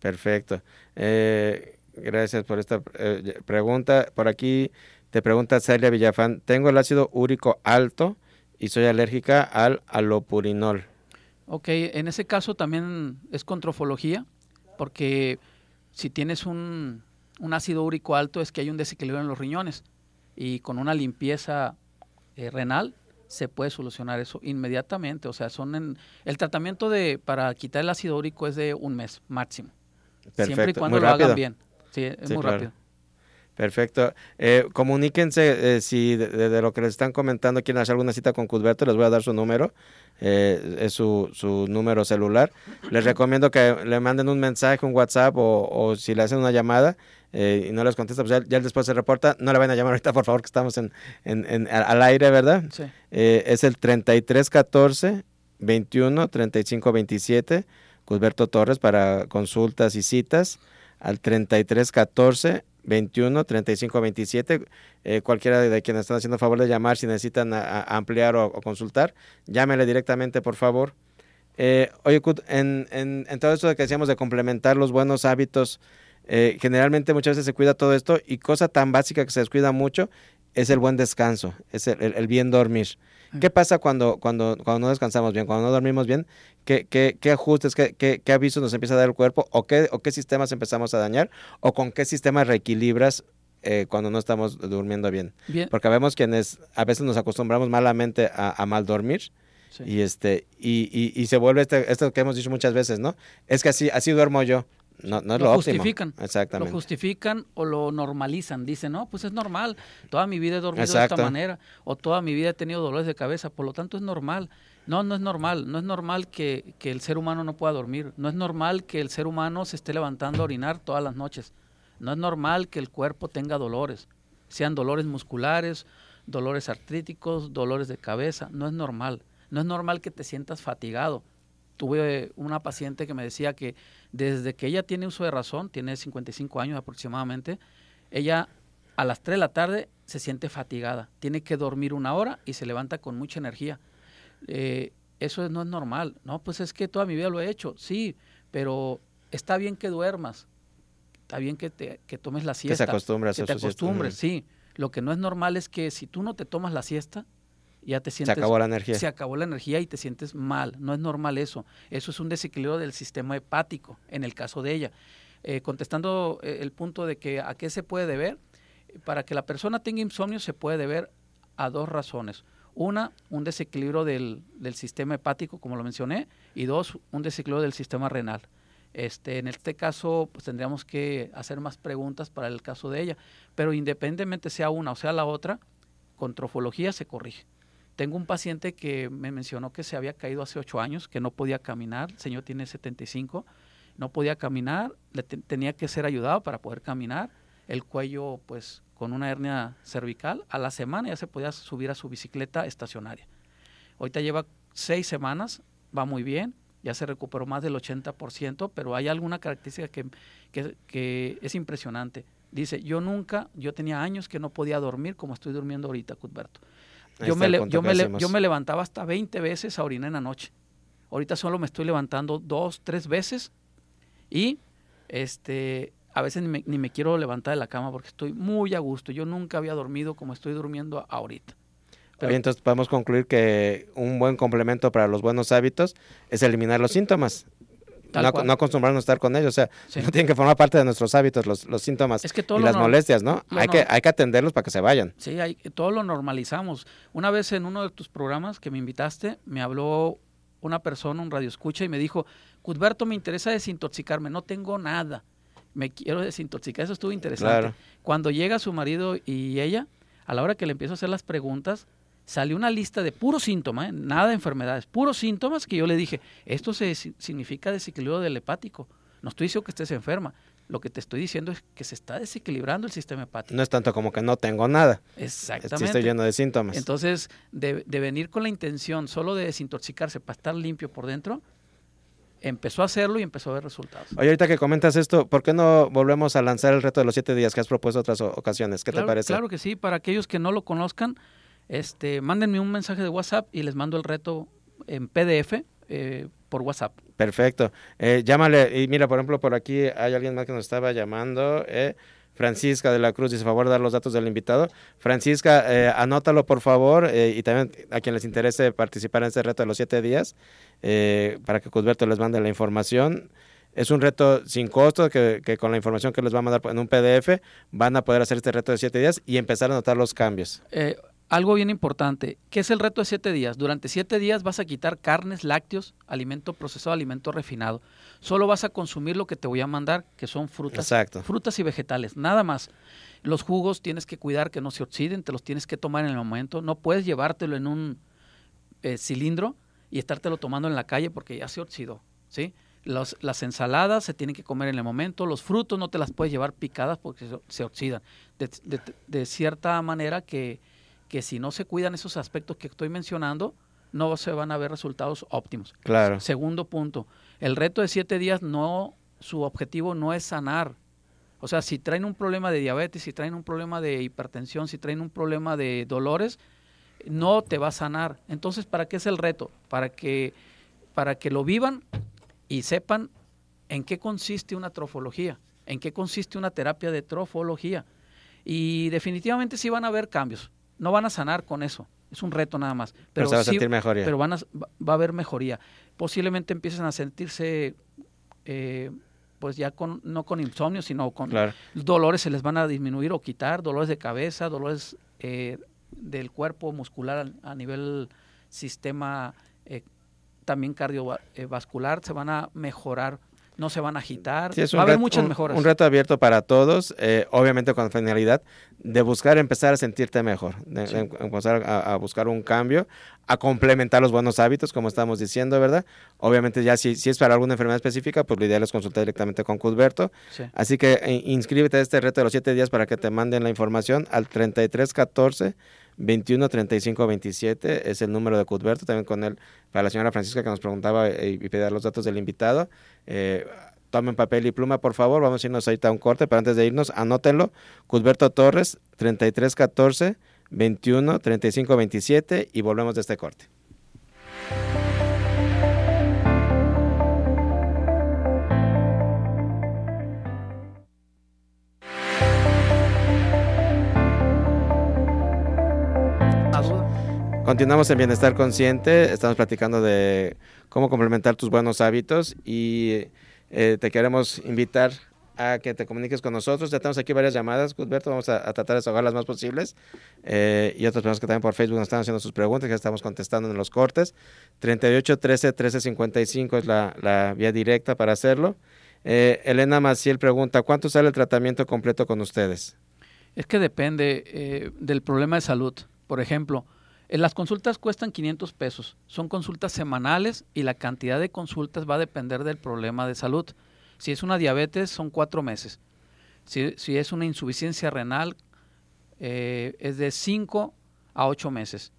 Perfecto. Eh, gracias por esta pregunta. Por aquí te pregunta Celia Villafán, tengo el ácido úrico alto y soy alérgica al alopurinol. Ok, en ese caso también es controfología, porque si tienes un, ácido úrico alto es que hay un desequilibrio en los riñones y con una limpieza eh, renal se puede solucionar eso inmediatamente. O sea, son en, el tratamiento de para quitar el ácido úrico es de un mes máximo. Siempre y cuando lo hagan bien. Sí, es muy rápido. Perfecto. Eh, comuníquense eh, si de, lo que les están comentando quieren hacer alguna cita con Cusberto, les voy a dar su número, eh, es su, su, número celular. Les recomiendo que le manden un mensaje, un WhatsApp o, si le hacen una llamada y no les contesta, pues ya, después se reporta. No le vayan a llamar ahorita, por favor, que estamos en, en, al aire, ¿verdad? Sí. es el 3314 21 35 27, Cusberto Torres para consultas y citas al 3314 21 35 27. cualquiera de quienes están haciendo favor de llamar, si necesitan ampliar o, consultar, llámenle directamente, por favor. Eh, oye, en, en, todo esto que decíamos de complementar los buenos hábitos, eh, generalmente muchas veces se cuida todo esto y cosa tan básica que se descuida mucho es el buen descanso, es el bien dormir. ¿Qué pasa cuando, cuando, cuando no descansamos bien, cuando no dormimos bien? ¿Qué, qué, qué ajustes, qué, qué, avisos nos empieza a dar el cuerpo? ¿O qué, ¿O qué sistemas empezamos a dañar? ¿O con qué sistemas reequilibras eh, cuando no estamos durmiendo bien? Porque vemos quienes a veces nos acostumbramos malamente a, mal dormir. Y este y, y, se vuelve este, esto que hemos dicho muchas veces, ¿no? Es que así así duermo yo. No, no es lo, lo justifican. Exactamente. Lo justifican o lo normalizan. Dicen, no, pues es normal. Toda mi vida he dormido de esta manera. O toda mi vida he tenido dolores de cabeza. Por lo tanto, es normal. No, no es normal. No es normal que, que el ser humano no pueda dormir. No es normal que el ser humano se esté levantando a orinar todas las noches. No es normal que el cuerpo tenga dolores. Sean dolores musculares, dolores artríticos, dolores de cabeza. No es normal. No es normal que te sientas fatigado tuve una paciente que me decía que desde que ella tiene uso de razón, tiene 55 años aproximadamente, ella a las 3 de la tarde se siente fatigada, tiene que dormir una hora y se levanta con mucha energía. Eh, eso no es normal, ¿no? Pues es que toda mi vida lo he hecho, sí, pero está bien que duermas, está bien que, te, que tomes la siesta. Que se acostumbres. Que te acostumbres, sí, Lo que no es normal es que si tú no te tomas la siesta, ya te sientes... Se acabó la energía. Se acabó la energía y te sientes mal. No es normal eso. Eso es un desequilibrio del sistema hepático, en el caso de ella. Eh, contestando eh, el punto de que a qué se puede deber, para que la persona tenga insomnio se puede deber a dos razones. Una, un desequilibrio del, del sistema hepático, como lo mencioné, y dos, un desequilibrio del sistema renal. Este, en este caso, pues tendríamos que hacer más preguntas para el caso de ella, pero independientemente sea una o sea la otra, con trofología se corrige. Tengo un paciente que me mencionó que se había caído hace ocho años, que no podía caminar, el señor tiene 75, no podía caminar, le tenía que ser ayudado para poder caminar, el cuello pues con una hernia cervical, a la semana ya se podía subir a su bicicleta estacionaria. Ahorita lleva seis semanas, va muy bien, ya se recuperó más del 80%, pero hay alguna característica que, que, es impresionante. Dice, yo nunca, yo tenía años que no podía dormir como estoy durmiendo ahorita, Cuthberto. Yo me, yo, me yo me levantaba hasta 20 veces a orinar en la noche. Ahorita solo me estoy levantando dos, tres veces y este a veces ni me, ni me, quiero levantar de la cama porque estoy muy a gusto. Yo nunca había dormido como estoy durmiendo ahorita. entonces podemos concluir que un buen complemento para los buenos hábitos es eliminar los síntomas. No, acostumbrarnos a estar con ellos, o sea, no tienen que formar parte de nuestros hábitos los, los síntomas y las molestias, ¿no? Hay que, hay que atenderlos para que se vayan. Sí, hay, todo lo normalizamos. Una vez en uno de tus programas que me invitaste, me habló una persona, un radio escucha, y me dijo, Cudberto, me interesa desintoxicarme, no tengo nada me quiero desintoxicar, eso estuvo interesante. Cuando llega su marido y ella, a la hora que le empiezo a hacer las preguntas, salió una lista de puros síntomas, ¿eh? nada de enfermedades, puros síntomas que yo le dije, esto se, significa desequilibrio del hepático. No estoy diciendo que estés enferma, lo que te estoy diciendo es que se está desequilibrando el sistema hepático. No es tanto como que no tengo nada. Exactamente. estoy lleno de síntomas. Entonces, de, de venir con la intención solo de desintoxicarse para estar limpio por dentro, empezó a hacerlo y empezó a ver resultados. Oye, ahorita que comentas esto, ¿por qué no volvemos a lanzar el reto de los siete días que has propuesto otras ocasiones? ¿Qué te parece? Claro que sí, para aquellos que no lo conozcan, este, mándenme un mensaje de WhatsApp y les mando el reto en PDF eh, por WhatsApp. Perfecto. Eh, llámale, y mira, por ejemplo, por aquí hay alguien más que nos estaba llamando. Eh, Francisca de la Cruz dice, favor, dar los datos del invitado. Francisca, eh, anótalo por favor eh, y también a quien les interese participar en este reto de los siete días, eh, para que Cusberto les mande la información. Es un reto sin costo que, que, con la información que les va a mandar en un PDF van a poder hacer este reto de siete días y empezar a notar los cambios algo bien importante, ¿qué es el reto de siete días? Durante siete días vas a quitar carnes, lácteos, alimento procesado, alimento refinado. Solo vas a consumir lo que te voy a mandar, que son frutas, frutas y vegetales, nada más. Los jugos tienes que cuidar que no se oxiden, te los tienes que tomar en el momento. No puedes llevártelo en un eh, cilindro y estártelo tomando en la calle porque ya se oxidó, ¿sí? las ensaladas se tienen que comer en el momento, los frutos no te las puedes llevar picadas porque se, oxidan. de cierta manera que que si no se cuidan esos aspectos que estoy mencionando, no se van a ver resultados óptimos. Claro. Segundo punto, el reto de siete días no, su objetivo no es sanar. O sea, si traen un problema de diabetes, si traen un problema de hipertensión, si traen un problema de dolores, no te va a sanar. Entonces, ¿para qué es el reto? Para que, para que lo vivan y sepan en qué consiste una trofología, en qué consiste una terapia de trofología. Y definitivamente sí van a haber cambios no van a sanar con eso. Es un reto nada más. Pero, se va a sentir mejoría. Pero van a, va a haber mejoría. Posiblemente empiecen a sentirse, eh, pues ya con, no con insomnio, sino con dolores se les van a disminuir o quitar, dolores de cabeza, dolores eh, del cuerpo muscular a, nivel sistema eh, también cardiovascular, se van a mejorar no se van a agitar. Va a haber muchas mejoras. Un reto abierto para todos, eh, obviamente con la finalidad de buscar empezar a sentirte mejor, de, empezar a, buscar un cambio, a complementar los buenos hábitos, como estamos diciendo, ¿verdad? Obviamente ya si, si es para alguna enfermedad específica, pues lo ideal es consultar directamente con Cusberto. Así que eh, inscríbete a este reto de los siete días para que te manden la información al 3314 21 35 27 es el número de Cudberto, también con él, para la señora Francisca que nos preguntaba eh, y pedía los datos del invitado. Eh, tomen papel y pluma, por favor. Vamos a irnos ahorita a un corte, pero antes de irnos, anótenlo. Cudberto Torres, 33 14 21 35 27 y volvemos de este corte. Continuamos en Bienestar Consciente. Estamos platicando de cómo complementar tus buenos hábitos y eh, te queremos invitar a que te comuniques con nosotros. Ya tenemos aquí varias llamadas, Cuthberto, vamos a, tratar de desahogar las más posibles. Eh, y otras personas que también por Facebook nos están haciendo sus preguntas, que estamos contestando en los cortes. 38 13 13 55 es la, vía directa para hacerlo. Eh, Elena Maciel pregunta, ¿cuánto sale el tratamiento completo con ustedes? Es que depende eh, del problema de salud. Por ejemplo, las consultas cuestan 500 pesos. Son consultas semanales y la cantidad de consultas va a depender del problema de salud. Si es una diabetes, son cuatro meses. Si, si es una insuficiencia renal, eh, es de 5 a 8 meses.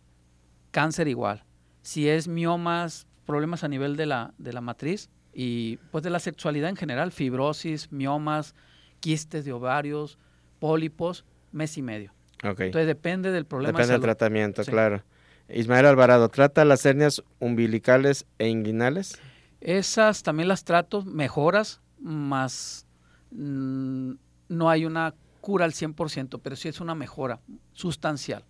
Cáncer igual. Si es miomas, problemas a nivel de la, de la matriz y pues de la sexualidad en general, fibrosis, miomas, quistes de ovarios, pólipos, mes y medio. Entonces depende del problema. Depende del tratamiento, claro. Ismael Alvarado, ¿trata las hernias umbilicales e inguinales? Esas también las trato, mejoras, más mm, no hay una cura al 100%, pero sí es una mejora sustancial.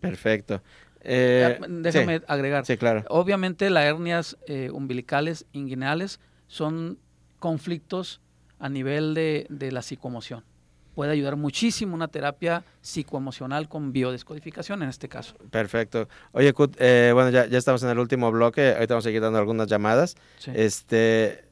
Perfecto. Eh, déjame agregar. Sí, claro. Obviamente las hernias eh, umbilicales, inguinales, son conflictos a nivel de, de la psicomoción puede ayudar muchísimo una terapia psicoemocional con biodescodificación en este caso. Perfecto. Oye, Kut, eh, bueno, ya, ya, estamos en el último bloque, ahorita vamos a seguir dando algunas llamadas. Este,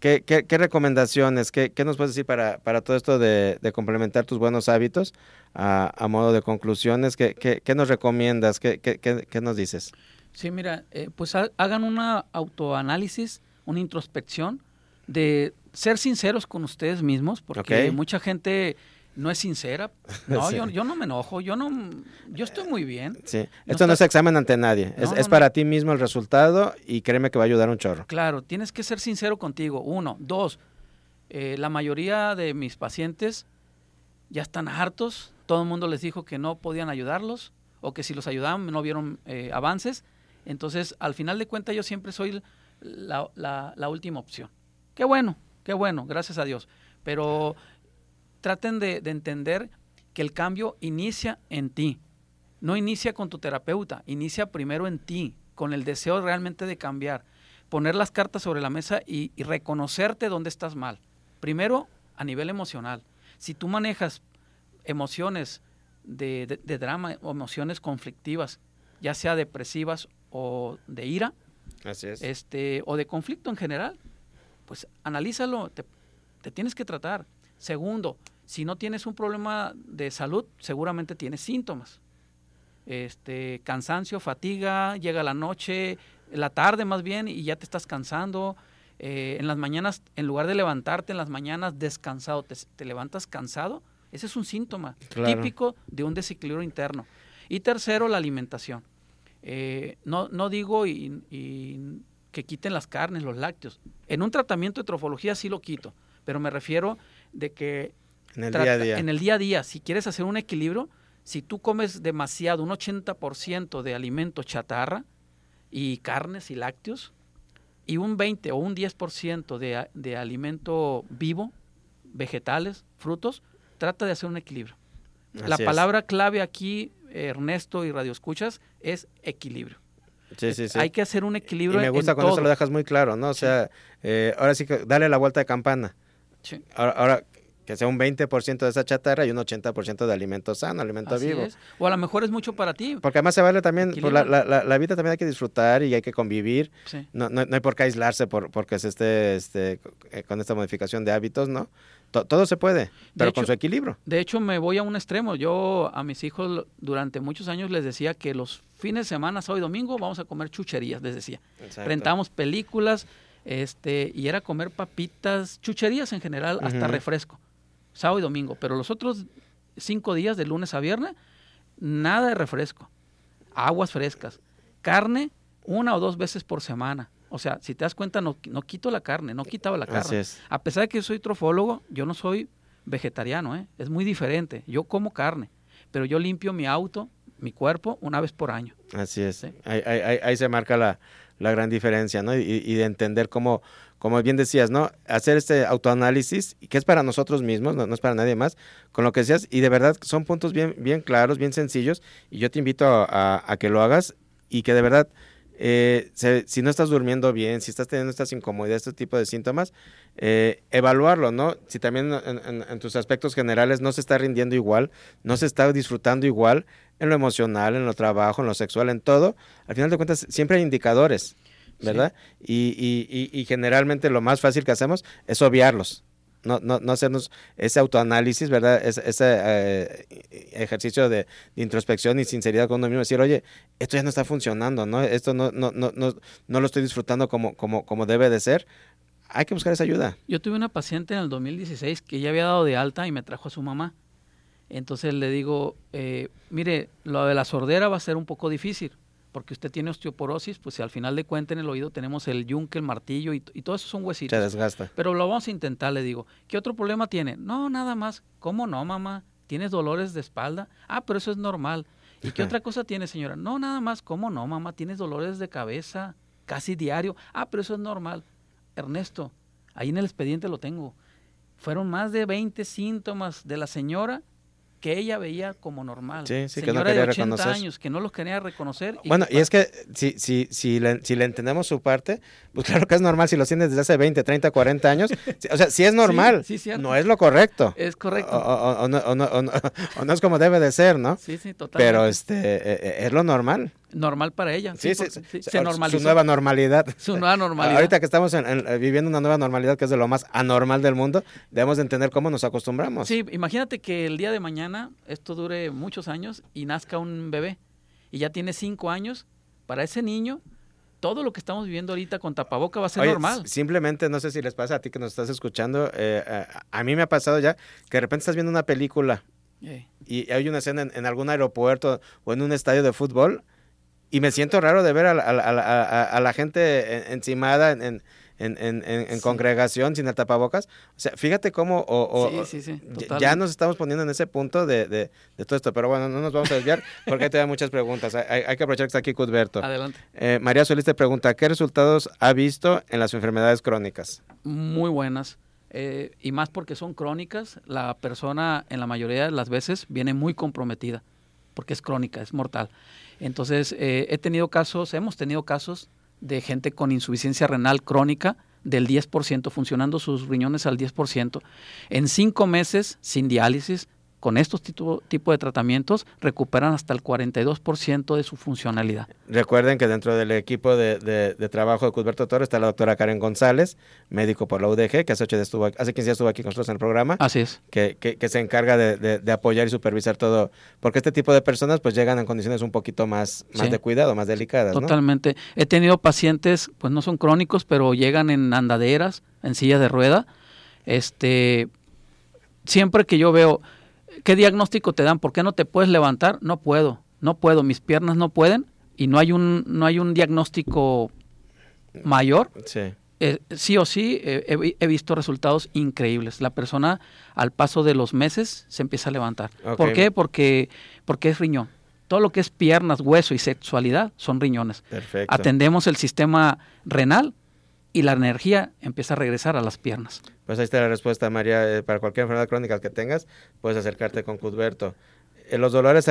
¿qué, qué, recomendaciones, qué, qué, nos puedes decir para, para todo esto de, de complementar tus buenos hábitos a, a modo de conclusiones? ¿Qué, qué nos recomiendas? ¿Qué, qué, nos dices? Sí, mira, eh, pues hagan una autoanálisis, una introspección de ser sinceros con ustedes mismos, porque mucha gente no es sincera. No, yo, yo, no me enojo, yo no, yo estoy muy bien. Sí, esto no es examen ante nadie, es, para ti mismo el resultado y créeme que va a ayudar un chorro. Claro, tienes que ser sincero contigo, uno. Dos, eh, la mayoría de mis pacientes ya están hartos, todo el mundo les dijo que no podían ayudarlos o que si los ayudaban no vieron eh, avances. Entonces, al final de cuentas, yo siempre soy la, la última opción. Qué bueno, qué bueno, gracias a Dios. Pero traten de, entender que el cambio inicia en ti. No inicia con tu terapeuta, inicia primero en ti, con el deseo realmente de cambiar. Poner las cartas sobre la mesa y, reconocerte dónde estás mal. Primero, a nivel emocional. Si tú manejas emociones de, drama o emociones conflictivas, ya sea depresivas o de ira, Este, o de conflicto en general, pues analízalo, te, tienes que tratar. Segundo, si no tienes un problema de salud, seguramente tienes síntomas. Este, cansancio, fatiga, llega la noche, la tarde más bien, y ya te estás cansando. Eh, en las mañanas, en lugar de levantarte en las mañanas descansado, te, levantas cansado. Ese es un síntoma típico de un desequilibrio interno. Y tercero, la alimentación. Eh, no, no digo y, y que quiten las carnes, los lácteos. En un tratamiento de trofología sí lo quito, pero me refiero de que en el día a día, en el día, a día si quieres hacer un equilibrio, si tú comes demasiado, un 80% de alimento chatarra y carnes y lácteos, y un 20 o un 10% de, de alimento vivo, vegetales, frutos, trata de hacer un equilibrio. La palabra clave aquí, Ernesto y Radio Escuchas, es equilibrio. Sí, sí, sí. Hay que hacer un equilibrio. Y me gusta cuando eso lo dejas muy claro, ¿no? O sea, eh, ahora sí que dale la vuelta de campana. Sí. Ahora, que sea un 20% de esa chatarra y un 80% de alimento sano, alimento vivo. O a lo mejor es mucho para ti. Porque además se vale también, pues, la, la, la, vida también hay que disfrutar y hay que convivir. No, no, no, hay por qué aislarse por, porque se esté este, eh, con esta modificación de hábitos, ¿no? todo se puede, pero con su equilibrio. De hecho, me voy a un extremo. Yo a mis hijos durante muchos años les decía que los fines de semana, sábado y domingo, vamos a comer chucherías, les decía. Rentamos películas este, y era comer papitas, chucherías en general, hasta refresco, sábado y domingo. Pero los otros cinco días, de lunes a viernes, nada de refresco, aguas frescas, carne una o dos veces por semana o sea, si te das cuenta, no, no quito la carne, no quitaba la carne. A pesar de que yo soy trofólogo, yo no soy vegetariano, ¿eh? es muy diferente. Yo como carne, pero yo limpio mi auto, mi cuerpo, una vez por año. Así es. Ahí, ahí, ahí, se marca la, la, gran diferencia, ¿no? Y, y, de entender cómo, como bien decías, ¿no? Hacer este autoanálisis, que es para nosotros mismos, no, es para nadie más, con lo que decías, y de verdad son puntos bien, bien claros, bien sencillos, y yo te invito a, que lo hagas y que de verdad eh, si no estás durmiendo bien, si estás teniendo estas incomodidades, este tipo de síntomas, eh, evaluarlo, ¿no? Si también en, tus aspectos generales no se está rindiendo igual, no se está disfrutando igual en lo emocional, en lo trabajo, en lo sexual, en todo, al final de cuentas siempre hay indicadores, ¿verdad? Y, y, y, generalmente lo más fácil que hacemos es obviarlos no, no, no hacernos ese autoanálisis, ¿verdad? Ese, eh, ejercicio de, introspección y sinceridad con uno mismo, decir, oye, esto ya no está funcionando, ¿no? Esto no, no, no, no, no lo estoy disfrutando como, como, como debe de ser. Hay que buscar esa ayuda. Yo tuve una paciente en el 2016 que ya había dado de alta y me trajo a su mamá. Entonces le digo, eh, mire, lo de la sordera va a ser un poco difícil porque usted tiene osteoporosis, pues si al final de cuentas en el oído tenemos el yunque, el martillo y, y todo eso son huesitos. Se desgasta. Pero lo vamos a intentar, le digo. ¿Qué otro problema tiene? No, nada más. ¿Cómo no, mamá? ¿Tienes dolores de espalda? Ah, pero eso es normal. ¿Y qué otra cosa tiene, señora? No, nada más. ¿Cómo no, mamá? ¿Tienes dolores de cabeza casi diario? Ah, pero eso es normal. Ernesto, ahí en el expediente lo tengo. Fueron más de 20 síntomas de la señora que ella veía como normal. Sí, sí, que no quería de 80 reconocer. años, que no los quería reconocer. bueno, y es que si, si, si, le, si le entendemos su parte, pues claro que es normal si lo tienes desde hace 20, 30, 40 años. o sea, si es normal, sí, no es lo correcto. Es correcto. O, no, no, es como debe de ser, ¿no? Sí, sí, totalmente. Pero este, eh, eh, es lo normal normal para ella. Sí, sí, sí, se normalizó. Su nueva normalidad. Su nueva normalidad. Ahorita que estamos viviendo una nueva normalidad que es de lo más anormal del mundo, debemos entender cómo nos acostumbramos. Sí, imagínate que el día de mañana esto dure muchos años y nazca un bebé y ya tiene cinco años. Para ese niño, todo lo que estamos viviendo ahorita con tapaboca va a ser normal. Simplemente, no sé si les pasa a ti que nos estás escuchando, eh, eh, a mí me ha pasado ya que de repente estás viendo una película y hay una escena en algún aeropuerto o en un estadio de fútbol y me siento raro de ver a, la gente encimada en, en, congregación sin el tapabocas. O sea, fíjate cómo ya nos estamos poniendo en ese punto de, todo esto. Pero bueno, no nos vamos a desviar porque hay todavía muchas preguntas. Hay, que aprovechar que está aquí Cudberto. Adelante. Eh, María Solís te pregunta, ¿qué resultados ha visto en las enfermedades crónicas? Muy buenas. Eh, y más porque son crónicas, la persona en la mayoría de las veces viene muy comprometida, porque es crónica, es mortal. Entonces, eh, he tenido casos, hemos tenido casos de gente con insuficiencia renal crónica del 10%, funcionando sus riñones al 10%. En cinco meses, sin diálisis, con estos tipos tipo de tratamientos recuperan hasta el 42% de su funcionalidad. Recuerden que dentro del equipo de, trabajo de Cusberto Torres está la doctora Karen González, médico por la UDG, que hace, ocho estuvo, hace 15 días estuvo aquí con nosotros en el programa. Así es. Que, que, se encarga de, apoyar y supervisar todo, porque este tipo de personas pues llegan en condiciones un poquito más, más de cuidado, más delicadas. Totalmente. He tenido pacientes, pues no son crónicos, pero llegan en andaderas, en silla de rueda. Este, siempre que yo veo ¿Qué diagnóstico te dan? ¿Por qué no te puedes levantar? No puedo, no puedo, mis piernas no pueden y no hay un, no hay un diagnóstico mayor. Sí. Eh, sí o sí he, visto resultados increíbles. La persona al paso de los meses se empieza a levantar. ¿Por qué? Porque, porque es riñón. Todo lo que es piernas, hueso y sexualidad son riñones. Perfecto. Atendemos el sistema renal y la energía empieza a regresar a las piernas. Pues ahí está la respuesta, María. Eh, para cualquier enfermedad crónica que tengas, puedes acercarte con Cudberto. Eh, los dolores,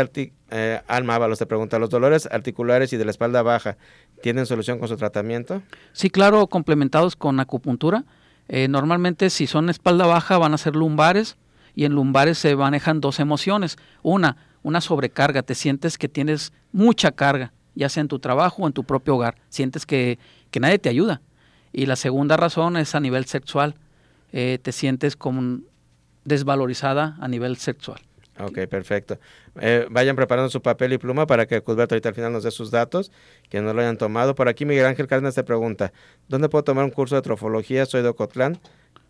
eh, Alma Ábalos te pregunta, ¿los dolores articulares y de la espalda baja tienen solución con su tratamiento? Sí, claro, complementados con acupuntura. Eh, normalmente si son espalda baja van a ser lumbares y en lumbares se manejan dos emociones. Una, una sobrecarga, te sientes que tienes mucha carga, ya sea en tu trabajo o en tu propio hogar, sientes que, que nadie te ayuda. Y la segunda razón es a nivel sexual, eh, te sientes como desvalorizada a nivel sexual. Ok, perfecto. Eh, vayan preparando su papel y pluma para que Cusberto ahorita al final nos dé sus datos, que no lo hayan tomado. Por aquí Miguel Ángel Cárdenas te pregunta, ¿dónde puedo tomar un curso de trofología? Soy de Ocotlán.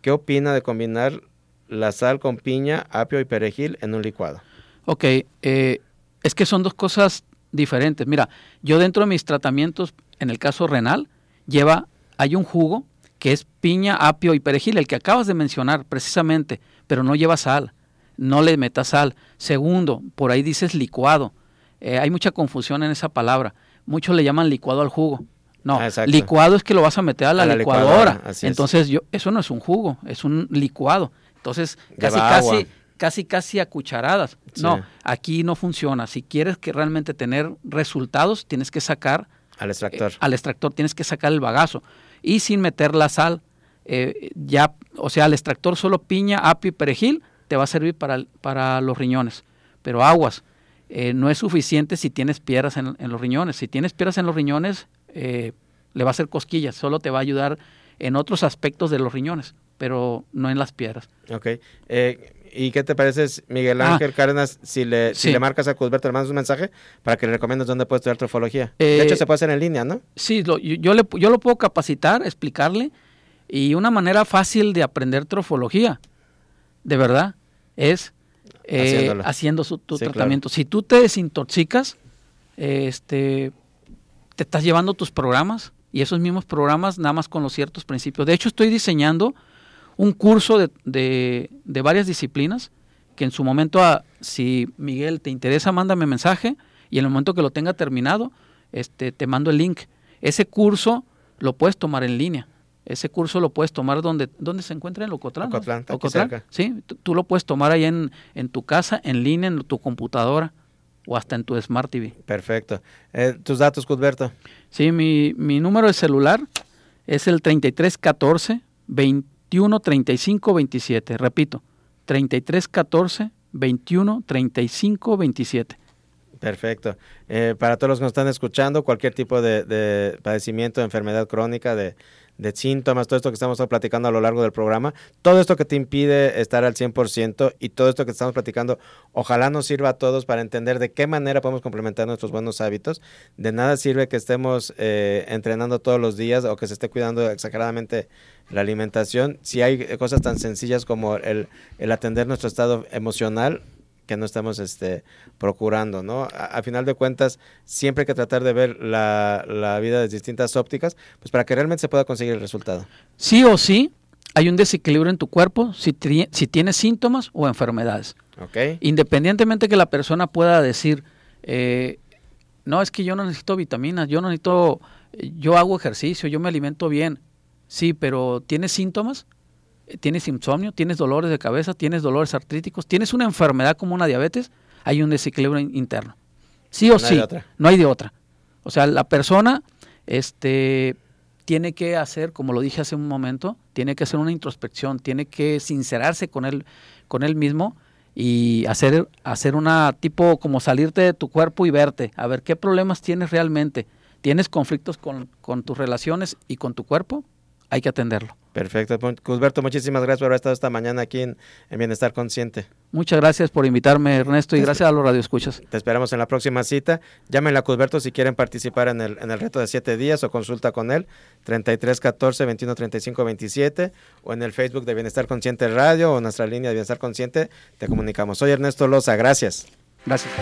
¿Qué opina de combinar la sal con piña, apio y perejil en un licuado? Ok, eh, es que son dos cosas diferentes. Mira, yo dentro de mis tratamientos, en el caso renal, lleva, hay un jugo que es piña, apio y perejil, el que acabas de mencionar precisamente, pero no lleva sal, no le metas sal. Segundo, por ahí dices licuado. Eh, hay mucha confusión en esa palabra. Muchos le llaman licuado al jugo. No, ah, licuado es que lo vas a meter a la, licuadora. Entonces, yo, eso no es un jugo, es un licuado. Entonces, casi, casi, casi casi a cucharadas. No, aquí no funciona. Si quieres que realmente tener resultados, tienes que sacar al extractor. al extractor tienes que sacar el bagazo y sin meter la sal. ya, o sea, el extractor solo piña, apio y perejil te va a servir para, para los riñones. Pero aguas, eh, no es suficiente si tienes piedras en, los riñones. Si tienes piedras en los riñones, eh, le va a hacer cosquillas, solo te va a ayudar en otros aspectos de los riñones, pero no en las piedras. Ok. Eh, ¿Y qué te parece, Miguel ah. Ángel Cárdenas, si le, si le marcas a Cusberto, le mandas un mensaje para que le recomiendes dónde puedes estudiar trofología? de hecho, se puede hacer en línea, ¿no? Sí, yo, yo, le, yo lo puedo capacitar, explicarle, y una manera fácil de aprender trofología, de verdad, es eh, haciendo su, tu tratamiento. Si tú te desintoxicas, este, te estás llevando tus programas y esos mismos programas nada más con los ciertos principios. De hecho, estoy diseñando un curso de, de, varias disciplinas que en su momento, ah, si Miguel te interesa, mándame mensaje y en el momento que lo tenga terminado, este, te mando el link. Ese curso lo puedes tomar en línea. Ese curso lo puedes tomar donde, donde se encuentra en Locotlán. Locotlán, Locotlán. Sí, tú, lo puedes tomar ahí en, en tu casa, en línea, en tu computadora o hasta en tu Smart TV. Perfecto. Eh, ¿Tus datos, Cudberto? Sí, mi, mi número de celular es el 3314 21 35 27. Repito, 3314 21 35 27. Perfecto. Eh, para todos los que nos están escuchando, cualquier tipo de, de padecimiento, de enfermedad crónica, de, de síntomas, todo esto que estamos platicando a lo largo del programa, todo esto que te impide estar al 100% y todo esto que estamos platicando, ojalá nos sirva a todos para entender de qué manera podemos complementar nuestros buenos hábitos. De nada sirve que estemos eh, entrenando todos los días o que se esté cuidando exageradamente la alimentación si hay cosas tan sencillas como el, el atender nuestro estado emocional que no estamos este, procurando, ¿no? A, final de cuentas, siempre hay que tratar de ver la, la, vida desde distintas ópticas, pues para que realmente se pueda conseguir el resultado. Sí o sí, hay un desequilibrio en tu cuerpo si, si tienes síntomas o enfermedades. Okay. Independientemente que la persona pueda decir, eh, no, es que yo no necesito vitaminas, yo no necesito, yo hago ejercicio, yo me alimento bien. Sí, pero ¿tienes síntomas? Tienes insomnio, tienes dolores de cabeza, tienes dolores artríticos, tienes una enfermedad como una diabetes, hay un desequilibrio interno. Sí o sí, no hay de otra. O sea, la persona este, tiene que hacer, como lo dije hace un momento, tiene que hacer una introspección, tiene que sincerarse con él, con él mismo y hacer, hacer una tipo como salirte de tu cuerpo y verte, a ver qué problemas tienes realmente. ¿Tienes conflictos con, con tus relaciones y con tu cuerpo? Hay que atenderlo. Perfecto. Cusberto, muchísimas gracias por haber estado esta mañana aquí en, Bienestar Consciente. Muchas gracias por invitarme, Ernesto, y gracias a los radioescuchas. Te esperamos en la próxima cita. Llámenle a Cusberto si quieren participar en el, en el reto de siete días o consulta con él, 33 14 21 35 27, o en el Facebook de Bienestar Consciente Radio o nuestra línea de Bienestar Consciente. Te comunicamos. Soy Ernesto Loza, gracias. Gracias.